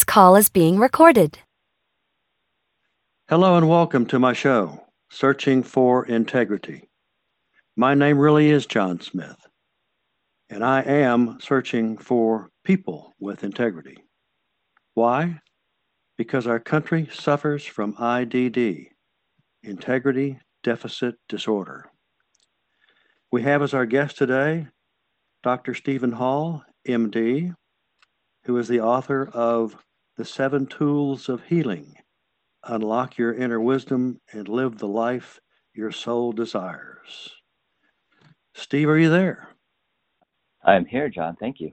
This call is being recorded. Hello and welcome to my show, Searching for Integrity. My name really is John Smith, and I am searching for people with integrity. Why? Because our country suffers from IDD, Integrity Deficit Disorder. We have as our guest today Dr. Steven Hall, MD, who is the author of The Seven Tools of Healing Unlock Your Inner Wisdom and Live the Life Your Soul Desires. Steve, are you there? I'm here, John. Thank you.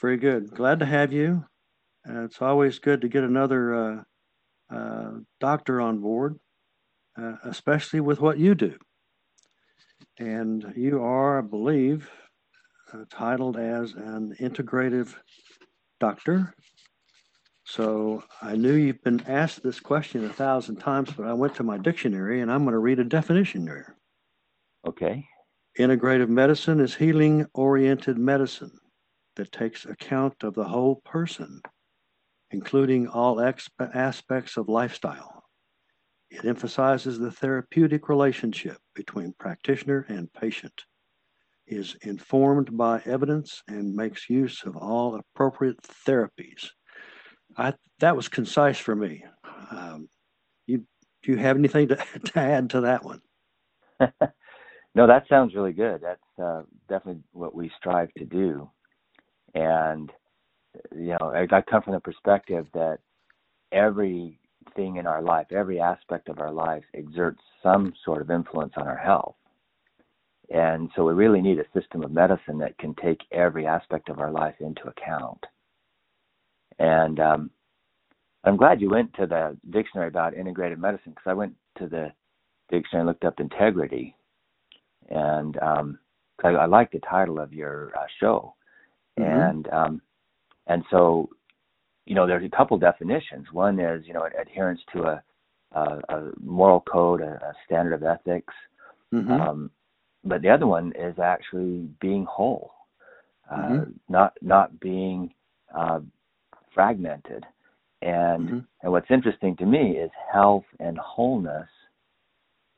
Very good. Glad to have you. Uh, it's always good to get another uh, uh, doctor on board, uh, especially with what you do. And you are, I believe, uh, titled as an integrative doctor. So I knew you've been asked this question a thousand times, but I went to my dictionary and I'm going to read a definition here. Okay. Integrative medicine is healing oriented medicine that takes account of the whole person, including all exp- aspects of lifestyle. It emphasizes the therapeutic relationship between practitioner and patient, is informed by evidence, and makes use of all appropriate therapies. I, that was concise for me. Um, you, do you have anything to, to add to that one? no, that sounds really good. That's uh, definitely what we strive to do. And, you know, I, I come from the perspective that everything in our life, every aspect of our life exerts some sort of influence on our health. And so we really need a system of medicine that can take every aspect of our life into account. And um, I'm glad you went to the dictionary about integrated medicine because I went to the dictionary and looked up integrity. And um, I, I like the title of your uh, show. Mm-hmm. And um, and so, you know, there's a couple definitions. One is, you know, adherence to a, a, a moral code, a, a, standard of ethics. Mm-hmm. Um, but the other one is actually being whole, uh, mm-hmm. not not being uh, fragmented. And mm-hmm. and what's interesting to me is health and wholeness.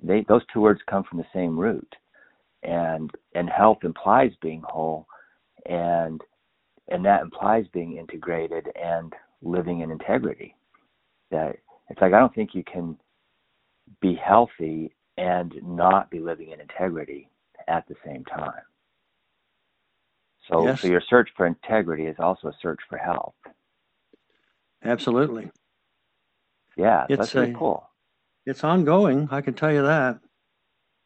They those two words come from the same root, and and health implies being whole, and and that implies being integrated and living in integrity. That it's like I don't think you can be healthy and not be living in integrity at the same time. So, yes. so your search for integrity is also a search for health. Absolutely. Yeah, it's that's really a, cool. It's ongoing. I can tell you that.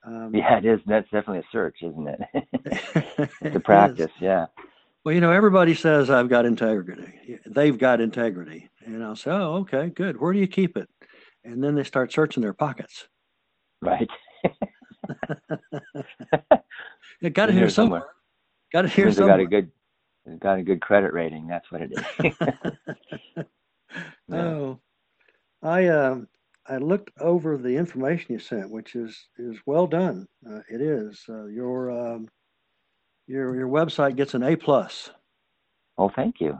Um, yeah, it is. That's definitely a search, isn't it? it's a practice. Yeah. Well, you know, everybody says I've got integrity. They've got integrity, and I'll say, "Oh, okay, good. Where do you keep it?" And then they start searching their pockets. Right. you got to here somewhere. Got to here somewhere. Got a good, got a good credit rating. That's what it is. oh, I uh, I looked over the information you sent, which is is well done. Uh, it is uh, your um, your your website gets an A plus. Oh, thank you.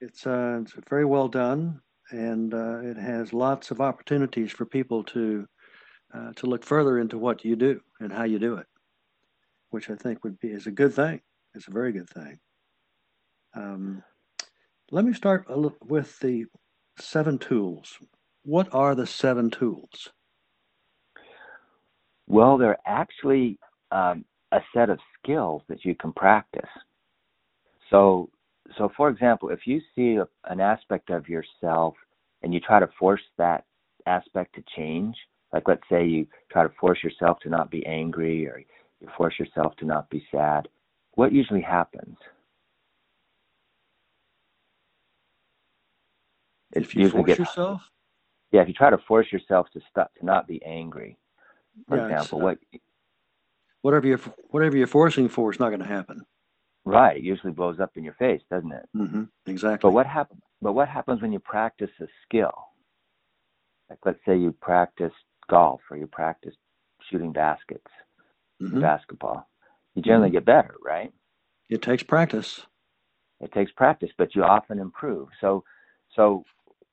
It's uh, it's very well done, and uh, it has lots of opportunities for people to uh, to look further into what you do and how you do it, which I think would be is a good thing. It's a very good thing. Um, let me start with the seven tools. What are the seven tools? Well, they're actually um, a set of skills that you can practice. So, so for example, if you see a, an aspect of yourself and you try to force that aspect to change, like let's say you try to force yourself to not be angry or you force yourself to not be sad, what usually happens? If you force yourself? Yeah, if you try to force yourself to stop to not be angry, for yeah, example, uh, what whatever you're whatever you're forcing for is not going to happen. Right, it usually blows up in your face, doesn't it? Mm-hmm. Exactly. But what happens? But what happens when you practice a skill? Like, let's say you practice golf or you practice shooting baskets, mm-hmm. basketball. You generally mm-hmm. get better, right? It takes practice. It takes practice, but you often improve. So so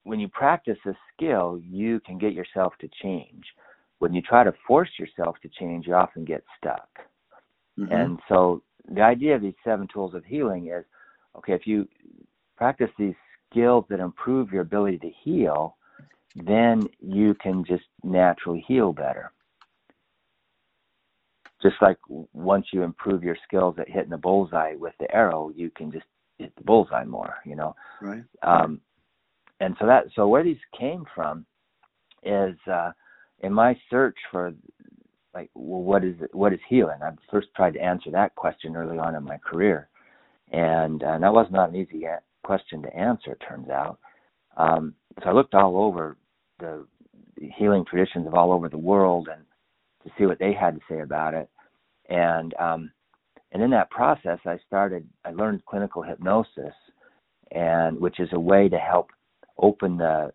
when you practice a skill, you can get yourself to change. When you try to force yourself to change, you often get stuck. Mm-hmm. And so the idea of these seven tools of healing is okay, if you practice these skills that improve your ability to heal, then you can just naturally heal better. Just like once you improve your skills at hitting the bullseye with the arrow, you can just hit the bullseye more, you know. Right. Um, and so that so where these came from is uh, in my search for like well, what is it, what is healing? I first tried to answer that question early on in my career, and uh, that was not an easy question to answer. It turns out. Um, so I looked all over the healing traditions of all over the world and to see what they had to say about it. And um, and in that process, I started. I learned clinical hypnosis, and which is a way to help open the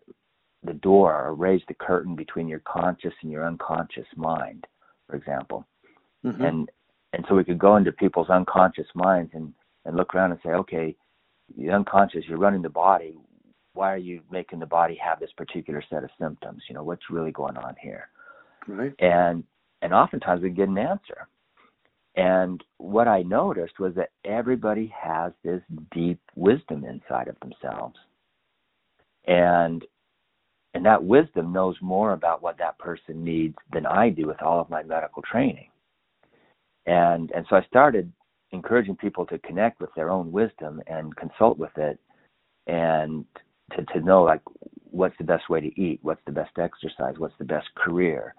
the door or raise the curtain between your conscious and your unconscious mind, for example. Mm-hmm. And and so we could go into people's unconscious minds and and look around and say, okay, the unconscious, you're running the body. Why are you making the body have this particular set of symptoms? You know, what's really going on here? Right. And and oftentimes we get an answer. And what I noticed was that everybody has this deep wisdom inside of themselves and and that wisdom knows more about what that person needs than I do with all of my medical training. And and so I started encouraging people to connect with their own wisdom and consult with it and to, to know like what's the best way to eat, what's the best exercise, what's the best career,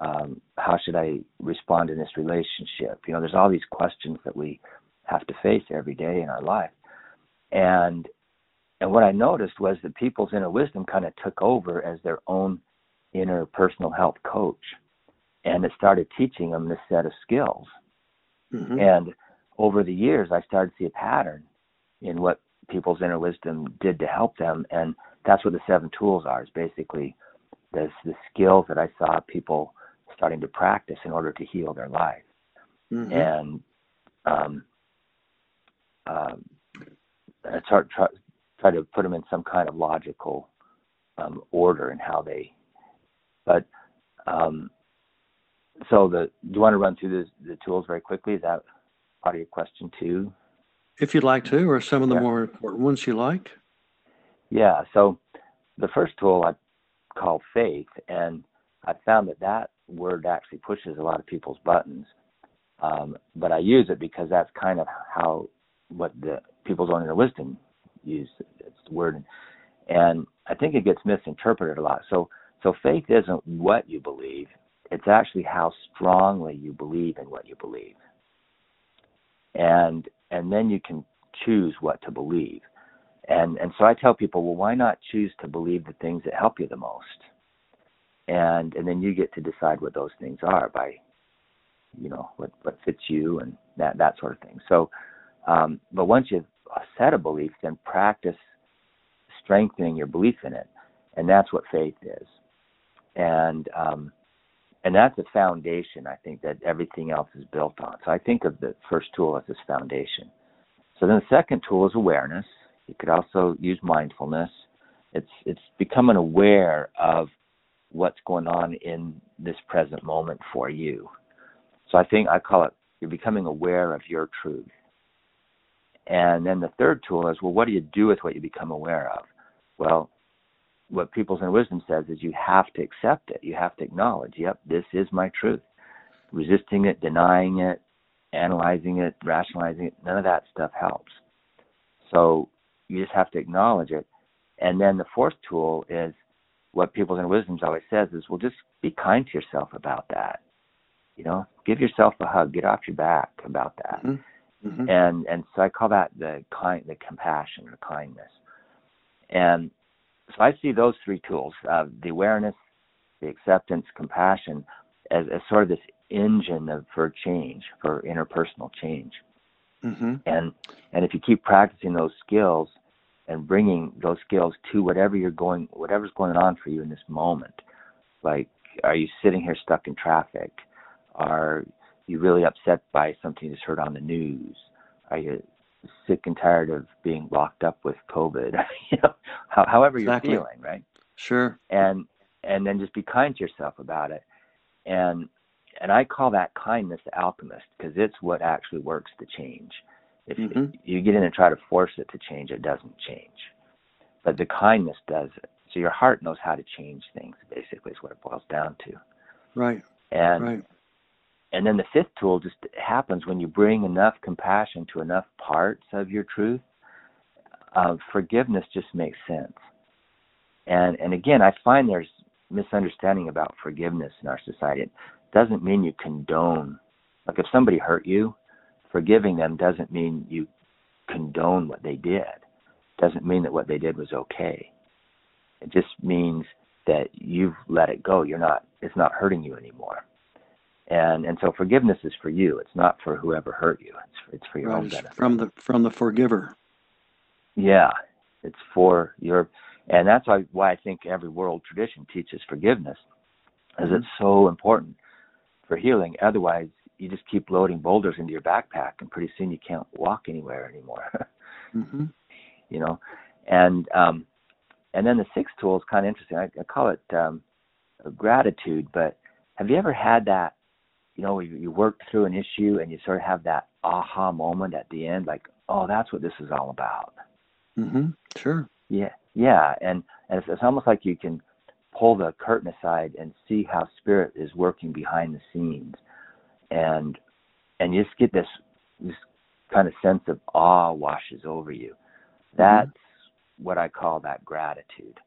um, how should I respond in this relationship? You know, there's all these questions that we have to face every day in our life. And and what I noticed was that people's inner wisdom kind of took over as their own inner personal health coach. And it started teaching them this set of skills. Mm-hmm. And over the years, I started to see a pattern in what people's inner wisdom did to help them. And that's what the seven tools are, is basically the, the skills that I saw people starting to practice in order to heal their life. Mm-hmm. And um, um, I start, try, to put them in some kind of logical um, order and how they. But um, so the do you want to run through the, the tools very quickly? Is that part of your question too? If you'd like to, or some of the yeah. more important ones you like. Yeah. So the first tool I call faith, and I found that that word actually pushes a lot of people's buttons. Um, but I use it because that's kind of how what the people's own inner wisdom use it's the word, and I think it gets misinterpreted a lot. So so faith isn't what you believe; it's actually how strongly you believe in what you believe, and and then you can choose what to believe. And and so I tell people, well, why not choose to believe the things that help you the most? And and then you get to decide what those things are by, you know, what what fits you and that that sort of thing. So, um, but once you've a set of beliefs, then practice strengthening your belief in it, and that's what faith is. And um, and that's the foundation I think that everything else is built on. So I think of the first tool as this foundation. So then the second tool is awareness. You could also use mindfulness. It's it's becoming aware of what's going on in this present moment for you. So I think I call it you're becoming aware of your truth. And then the third tool is, well, what do you do with what you become aware of? Well, what People's Inner Wisdom says is you have to accept it. You have to acknowledge, yep, this is my truth. Resisting it, denying it, analyzing it, rationalizing it, none of that stuff helps. So you just have to acknowledge it. And then the fourth tool is what People's Inner Wisdom always says is, well, just be kind to yourself about that. You know, give yourself a hug, get off your back about that. Mm-hmm. Mm-hmm. And and so I call that the kind the compassion the kindness. And so I see those three tools, uh, the awareness, the acceptance, compassion, as, as sort of this engine of, for change, for interpersonal change. Mm-hmm. And and if you keep practicing those skills and bringing those skills to whatever you're going, whatever's going on for you in this moment, like are you sitting here stuck in traffic? Are you really upset by something you just heard on the news? Are you sick and tired of being locked up with COVID. you know, how, however Exactly. you're feeling, right? Sure. and and then just be kind to yourself about it and and i call that kindness the alchemist because it's what actually works to change if Mhm. you get in and try to force it to change it doesn't change but the kindness does it so your heart knows how to change things basically is what it boils down to Right. and Right. And then the fifth tool just happens when you bring enough compassion to enough parts of your truth. Uh, forgiveness just makes sense. And and again, I find there's misunderstanding about forgiveness in our society. It doesn't mean you condone. Like if somebody hurt you, forgiving them doesn't mean you condone what they did. Doesn't mean that what they did was okay. It just means that you've let it go. You're not. It's not hurting you anymore and and so forgiveness is for you. It's not for whoever hurt you. It's for, it's for your Right. own benefit. from the from the forgiver. yeah. It's for your and that's why why i think every world tradition teaches forgiveness as Mhm. it's so important for healing. Otherwise you just keep loading boulders into your backpack and pretty soon you can't walk anywhere anymore. Hmm you know? And um and then the sixth tool is kind of interesting. I, I call it um gratitude but have you ever had that you know you, you work through an issue and you sort of have that aha moment at the end like oh that's what this is all about. Mm-hmm. Sure. yeah. Yeah. And and it's, it's almost like you can pull the curtain aside and see how spirit is working behind the scenes. And and you just get this this kind of sense of awe washes over you. That's what i call that gratitude.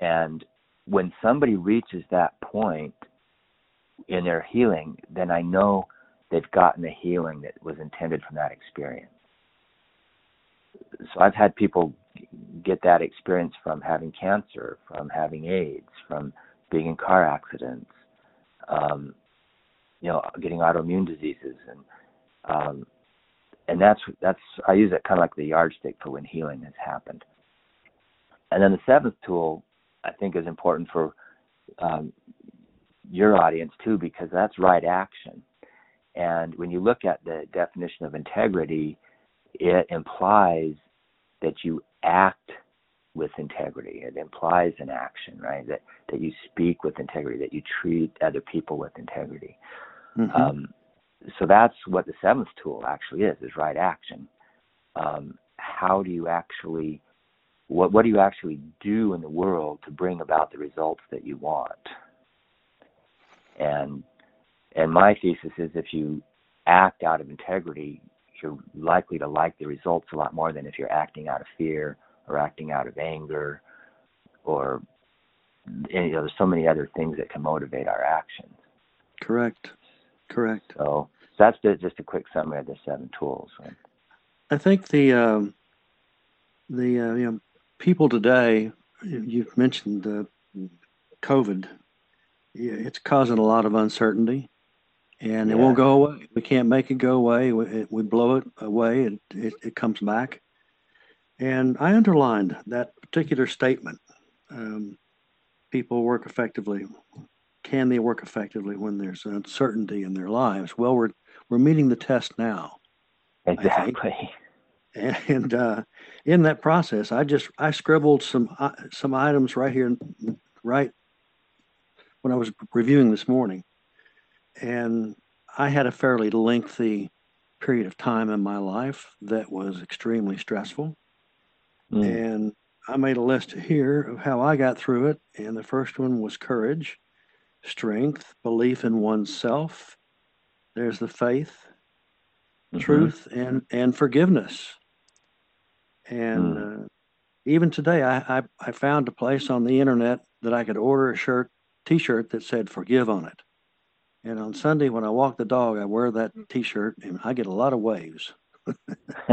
And when somebody reaches that point in their healing then i know they've gotten the healing that was intended from that experience so i've had people get that experience from having cancer, from having AIDS, from being in car accidents, um, you know, getting autoimmune diseases, and um, and that's that's I use it kind of like the yardstick for when healing has happened. And then the seventh tool I think is important for um, your audience too because that's right action. And when you look at the definition of integrity, it implies that you act with integrity. It implies an action, right? That that you speak with integrity, that you treat other people with integrity. Mhm. Um, so that's what the seventh tool actually is: is right action. Um, how do you actually what what do you actually do in the world to bring about the results that you want? And and my thesis is if you act out of integrity, you're likely to like the results a lot more than if you're acting out of fear or acting out of anger or you know there's so many other things that can motivate our actions Correct. Correct. so that's the, just a quick summary of the seven tools? I think the um, the uh, you know people today. you- You've mentioned the COVID. Yeah, it's causing a lot of uncertainty, and it Yeah. won't go away. We can't make it go away. We, it, we blow it away, and it, it comes back. And I underlined that particular statement. Um, people work effectively. Can they work effectively when there's uncertainty in their lives? Well, we're we're meeting the test now. exactly and uh, in that process, I just I scribbled some uh, some items right here, right when I was reviewing this morning, and I had a fairly lengthy period of time in my life that was extremely stressful, Mm. and I made a list here of how I got through it. And the first one was courage, strength, belief in oneself. There's the faith, Mhm. truth and and forgiveness and uh, even today I, I i found a place on the internet that i could order a shirt t-shirt that said forgive on it. And on sunday when i walk the dog i wear that t-shirt and i get a lot of waves.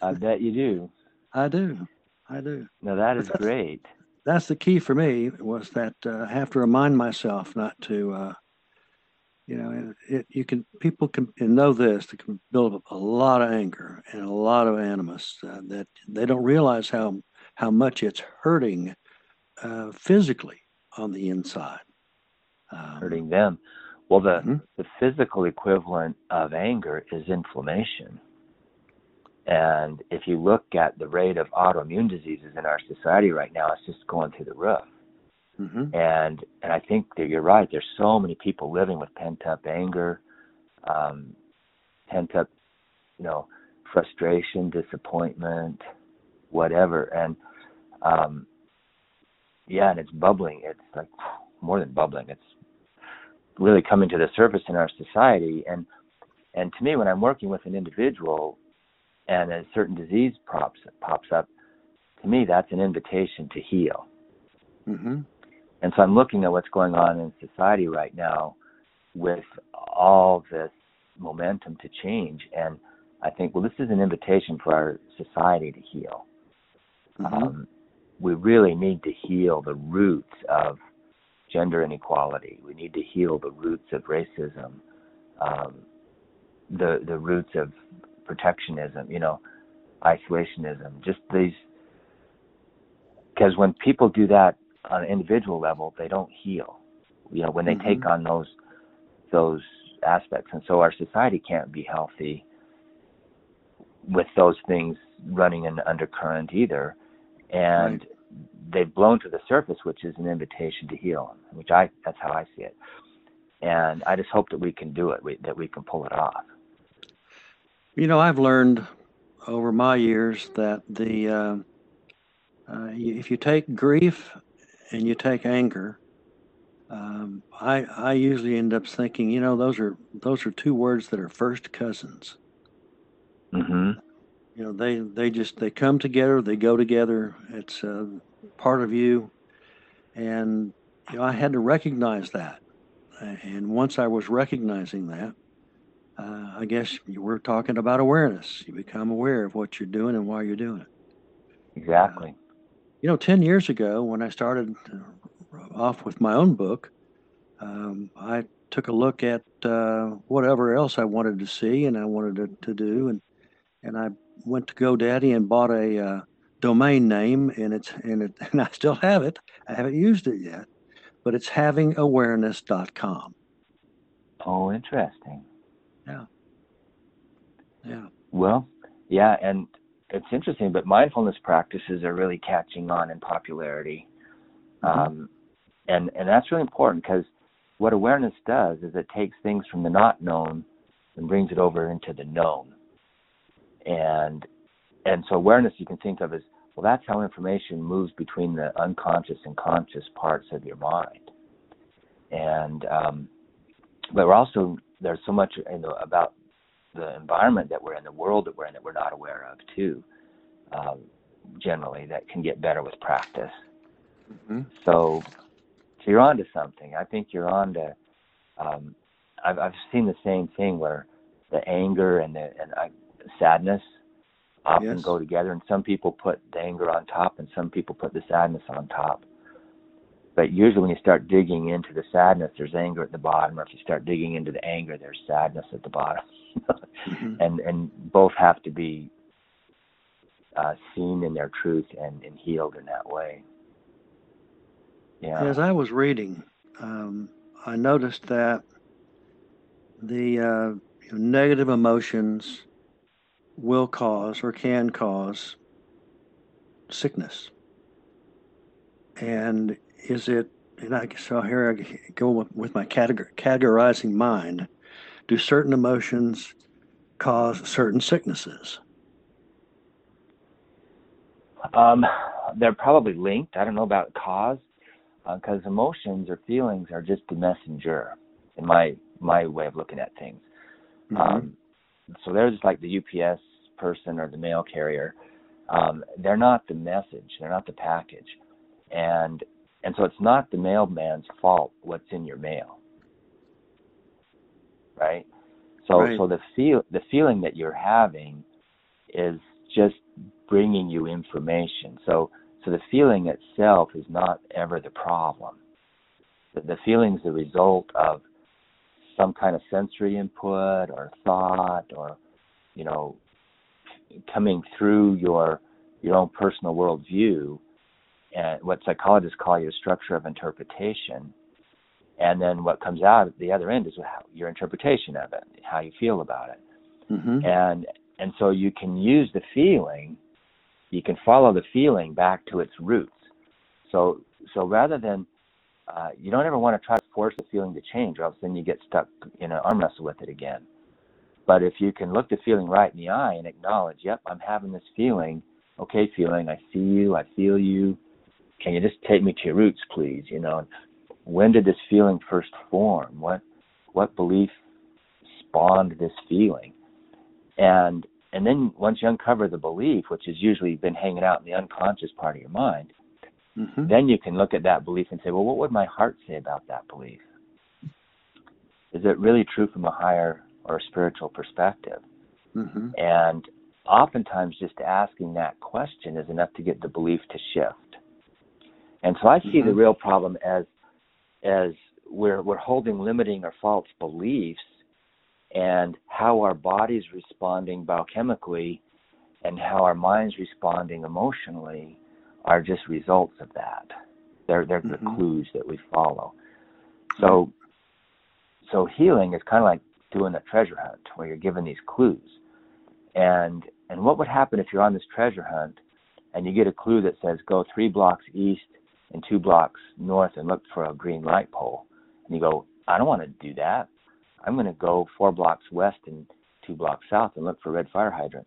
I bet you do. i do. I do. Now, that is that's- great. that's the key for me was that uh, i have to remind myself not to uh, you know and it, you can people can and know this they can build up a lot of anger and a lot of animus uh, that they don't realize how how much it's hurting uh, physically on the inside um, Hurting them. Well, the Mhm. the physical equivalent of anger is inflammation. And if you look at the rate of autoimmune diseases in our society right now, it's just going through the roof. Mhm. And and I think that you're right. There's so many people living with pent up anger, um, pent up, you know, frustration, disappointment, whatever. And um, yeah, and it's bubbling. It's like more than bubbling. It's really coming to the surface in our society. And and to me, when I'm working with an individual, and a certain disease pops pops up, to me that's an invitation to heal. Mhm. And so I'm looking at what's going on in society right now with all this momentum to change. And I think, well, this is an invitation for our society to heal. Mhm. Um, we really need to heal the roots of gender inequality. We need to heal the roots of racism, um, the the roots of protectionism. You know, isolationism. Just these, because when people do that on an individual level, they don't heal. You know, when they Mhm. take on those those aspects, and so our society can't be healthy with those things running in undercurrent either. And Right. They've blown to the surface, which is an invitation to heal, which I that's how I see it. And I just hope that we can do it, we, that we can pull it off. You know, I've learned over my years that the uh, uh, if you take grief and you take anger, um, I I usually end up thinking, you know, those are those are two words that are first cousins. Mm-hmm. You know, they they just they come together, they go together. It's uh, part of you, and you know, I had to recognize that. Uh, And once I was recognizing that, uh, I guess you were talking about awareness. You become aware of what you're doing and why you're doing it. Exactly. You know, 10 years ago, when I started uh, off with my own book, um, I took a look at uh, whatever else I wanted to see and I wanted to, to do. And, and I went to GoDaddy and bought a uh, domain name, and, it's, and, it, and I still have it. I haven't used it yet, but it's havingawareness.com. Oh, interesting. Yeah. Yeah. Well, yeah, and it's interesting, but mindfulness practices are really catching on in popularity. Mhm. Um, and and that's really important because what awareness does is it takes things from the not known and brings it over into the known. And and so awareness you can think of as well that's how information moves between the unconscious and conscious parts of your mind. And um, but we're also there's so much you know about the environment that we're in, the world that we're in that we're not aware of too. Um, generally, that can get better with practice. Mhm. So, so you're onto something. I think you're onto. Um, I've I've seen the same thing where the anger and the and I, sadness often Yes. go together, and some people put the anger on top, and some people put the sadness on top. But usually, when you start digging into the sadness, there's anger at the bottom, or if you start digging into the anger, there's sadness at the bottom. Mhm. and and both have to be uh, seen in their truth and, and healed in that way. Yeah. As I was reading, um, I noticed that the uh, negative emotions will cause or can cause sickness. And is it, and I so here I go with, my categorizing mind. Do certain emotions cause certain sicknesses? Um, they're probably linked. I don't know about cause, because emotions or feelings are just the messenger, in my my way of looking at things. Mhm. Um, so they're just like the UPS person or the mail carrier. Um, they're not the message. They're not the package, and and so it's not the mailman's fault what's in your mail, right? So Right. so the feel the feeling that you're having is just bringing you information. So so the feeling itself is not ever the problem. The, the feeling is the result of some kind of sensory input or thought or you know coming through your your own personal worldview and what psychologists call your structure of interpretation and then what comes out at the other end is your interpretation of it, how you feel about it, Mm-hmm. and and so you can use the feeling, you can follow the feeling back to its roots. So so rather than uh, you don't ever want to try to force the feeling to change, or else then you get stuck in an arm wrestle with it again. But if you can look the feeling right in the eye and acknowledge, yep, I'm having this feeling. Okay, feeling, I see you, I feel you. Can you just take me to your roots, please? You know, when did this feeling first form? What what belief spawned this feeling? And and then once you uncover the belief, which has usually been hanging out in the unconscious part of your mind, Mm-hmm. then you can look at that belief and say, well, what would my heart say about that belief? Is it really true from a higher or spiritual perspective? Mm-hmm. And oftentimes, just asking that question is enough to get the belief to shift. And so I see the Mhm. real problem as as we're we're holding limiting or false beliefs, and how our body's responding biochemically, and how our mind's responding emotionally, are just results of that. They're they're the Mhm. clues that we follow. So so healing is kind of like doing a treasure hunt where you're given these clues. And and what would happen if you're on this treasure hunt and you get a clue that says go 3 blocks east and 2 blocks north and look for a green light pole and you go I don't want to do that. I'm going to go 4 blocks west and 2 blocks south and look for a red fire hydrant.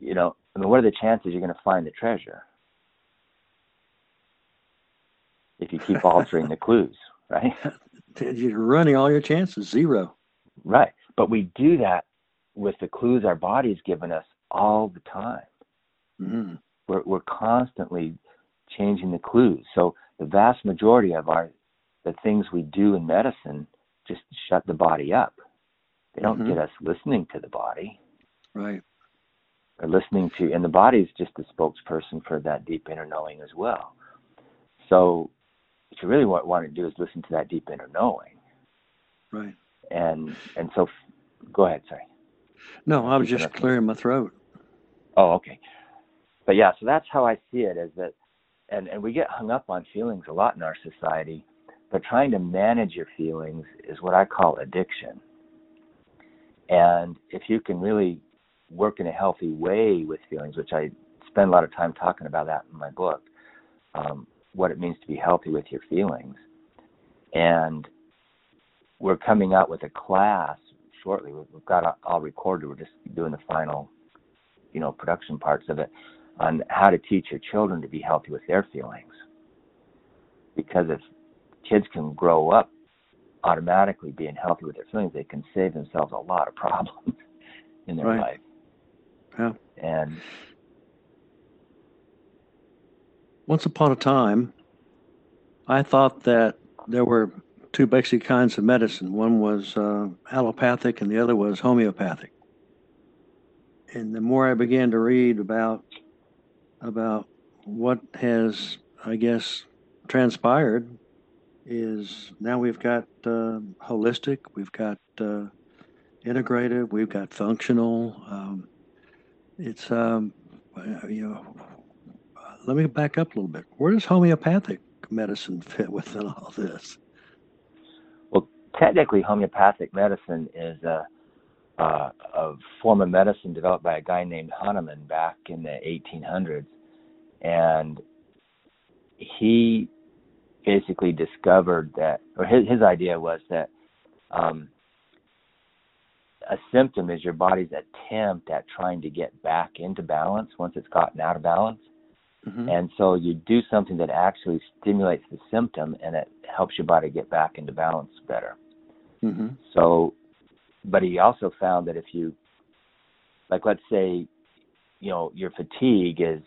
You know, I mean what are the chances you're going to find the treasure? If you keep altering the clues, right? You're running all your chances zero. Right. But we do that with the clues our body's given us all the time. Mm-hmm. We're, we're constantly changing the clues. So the vast majority of our the things we do in medicine just shut the body up. They don't Mhm. get us listening to the body Right. or listening to, and the body's just the spokesperson for that deep inner knowing as well. So what you really want, want to do is listen to that deep inner knowing. Right. And and so, go ahead. Sorry. No, I was just clearing my throat. Oh, okay. But yeah, so that's how I see it is that and, and we get hung up on feelings a lot in our society, but trying to manage your feelings is what I call addiction. And if you can really work in a healthy way with feelings, which I spend a lot of time talking about that in my book, um, what it means to be healthy with your feelings. And we're coming out with a class shortly. We've got it all recorded. We're just doing the final, you know, production parts of it on how to teach your children to be healthy with their feelings. Because if kids can grow up automatically being healthy with their feelings, they can save themselves a lot of problems in their Right. life. Yeah. And Once upon a time, I thought that there were two basic kinds of medicine. One was uh, allopathic, and the other was homeopathic. And the more I began to read about about what has, I guess, transpired, is now we've got uh, holistic, we've got uh, integrative, we've got functional. Um, it's um, you know let me back up a little bit. Where does homeopathic medicine fit within all this? well, technically, homeopathic medicine is a, uh, a form of medicine developed by a guy named Hahnemann back in the 1800s, and he basically discovered that, or his his idea was that um, a symptom is your body's attempt at trying to get back into balance once it's gotten out of balance. Mm-hmm. And so you do something that actually stimulates the symptom and it helps your body get back into balance better. Mm-hmm. So, but he also found that if you, like, let's say, you know, your fatigue is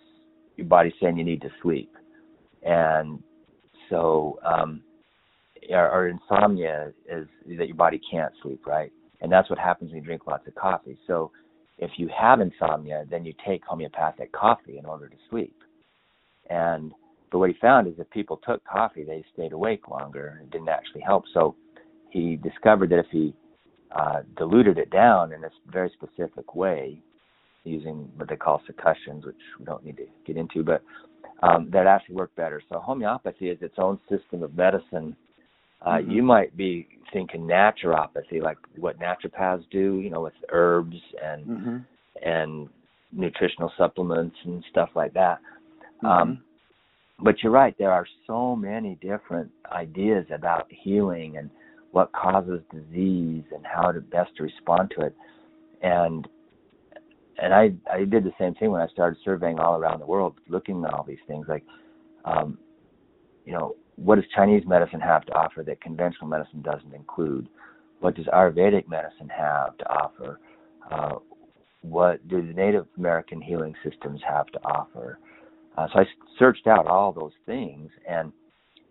your body's saying you need to sleep, and so, um, or, or insomnia is that your body can't sleep, right? And that's what happens when you drink lots of coffee. So, if you have insomnia, then you take homeopathic coffee in order to sleep. And but what he found is if people took coffee, they stayed awake longer. It didn't actually help. So he discovered that if he uh, diluted it down in a very specific way, using what they call succussions, which we don't need to get into, but um, that actually worked better. So homeopathy is its own system of medicine Uh, Mhm. You might be thinking naturopathy, like what naturopaths do, you know, with herbs and hmm and nutritional supplements and stuff like that. Mm-hmm. Um, but you're right. There are so many different ideas about healing and what causes disease and how to best respond to it. And and I I did the same thing when I started surveying all around the world, looking at all these things. Like, um, you know, what does Chinese medicine have to offer that conventional medicine doesn't include? What does Ayurvedic medicine have to offer? Uh, what do the Native American healing systems have to offer? Uh, so I searched out all those things, and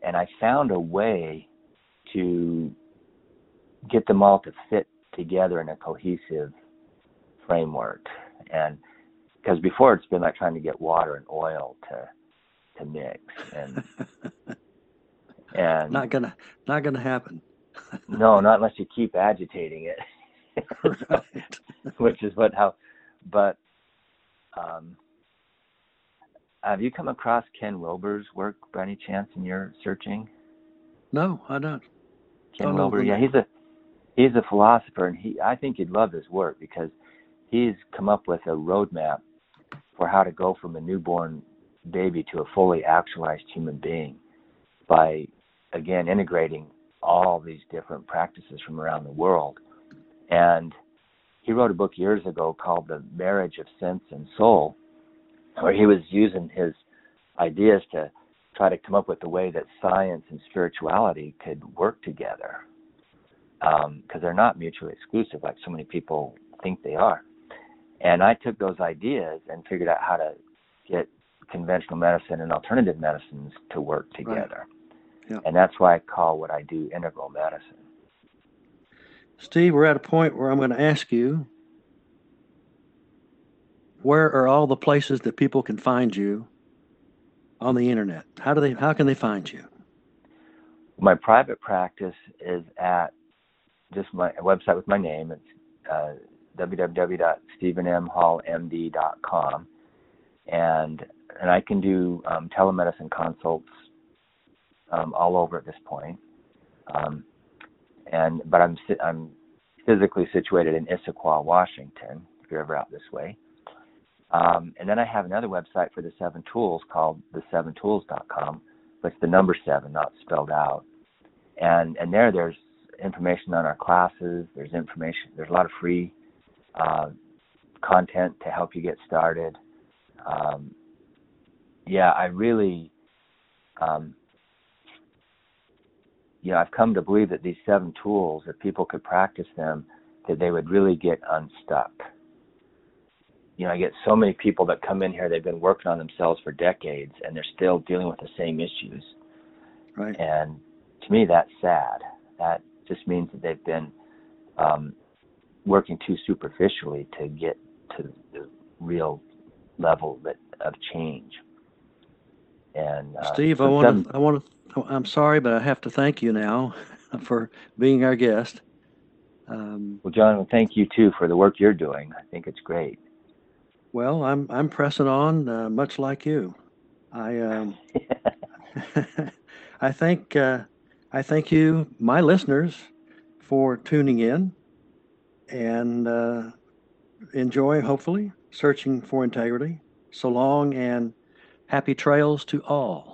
and I found a way to get them all to fit together in a cohesive framework. And because before it's been like trying to get water and oil to to mix, and and not gonna not gonna happen. no, not unless you keep agitating it. which is what how but um have you come across Ken Wilber's work by any chance in your searching? No, I don't. Ken Wilber, yeah, he's a he's a philosopher and he I think you'd love his work because he's come up with a roadmap for how to go from a newborn baby to a fully actualized human being by again integrating all these different practices from around the world. And he wrote a book years ago called The Marriage of Sense and Soul, where he was using his ideas to try to come up with a way that science and spirituality could work together. Um, because they're not mutually exclusive like so many people think they are. And I took those ideas and figured out how to get conventional medicine and alternative medicines to work together. Yeah. And that's why I call what I do integral medicine. Steve, we're at a point where I'm going to ask you where are all the places that people can find you on the internet? How do they how can they find you? My private practice is at just my website with my name. It's uh, www.stephenmhallmd.com, and and I can do um, telemedicine consults um, all over at this point. Um, and but I'm I'm physically situated in Issaquah, Washington. If you're ever out this way. Um, and then I have another website for the seven tools called the7tools.com, but it's the number seven, not spelled out. And and there there's information on our classes. There's information. There's a lot of free uh, content to help you get started. Um, yeah, I really, um, you know, I've come to believe that these seven tools, if people could practice them, that they would really get unstuck. You know, I get so many people that come in here, they've been working on themselves for decades and they're still dealing with the same issues. Right. And to me, that's sad. That just means that they've been um, working too superficially to get to the real level that of change. And uh, Steve, I want to I want to I'm sorry, but I have to thank you now for being our guest. Um, well, John, thank you too for the work you're doing. I think it's great. Well, I'm I'm pressing on, uh, much like you. I um, I thank uh, I thank you, my listeners, for tuning in and uh, enjoy, hopefully, searching for integrity. So long and happy trails to all.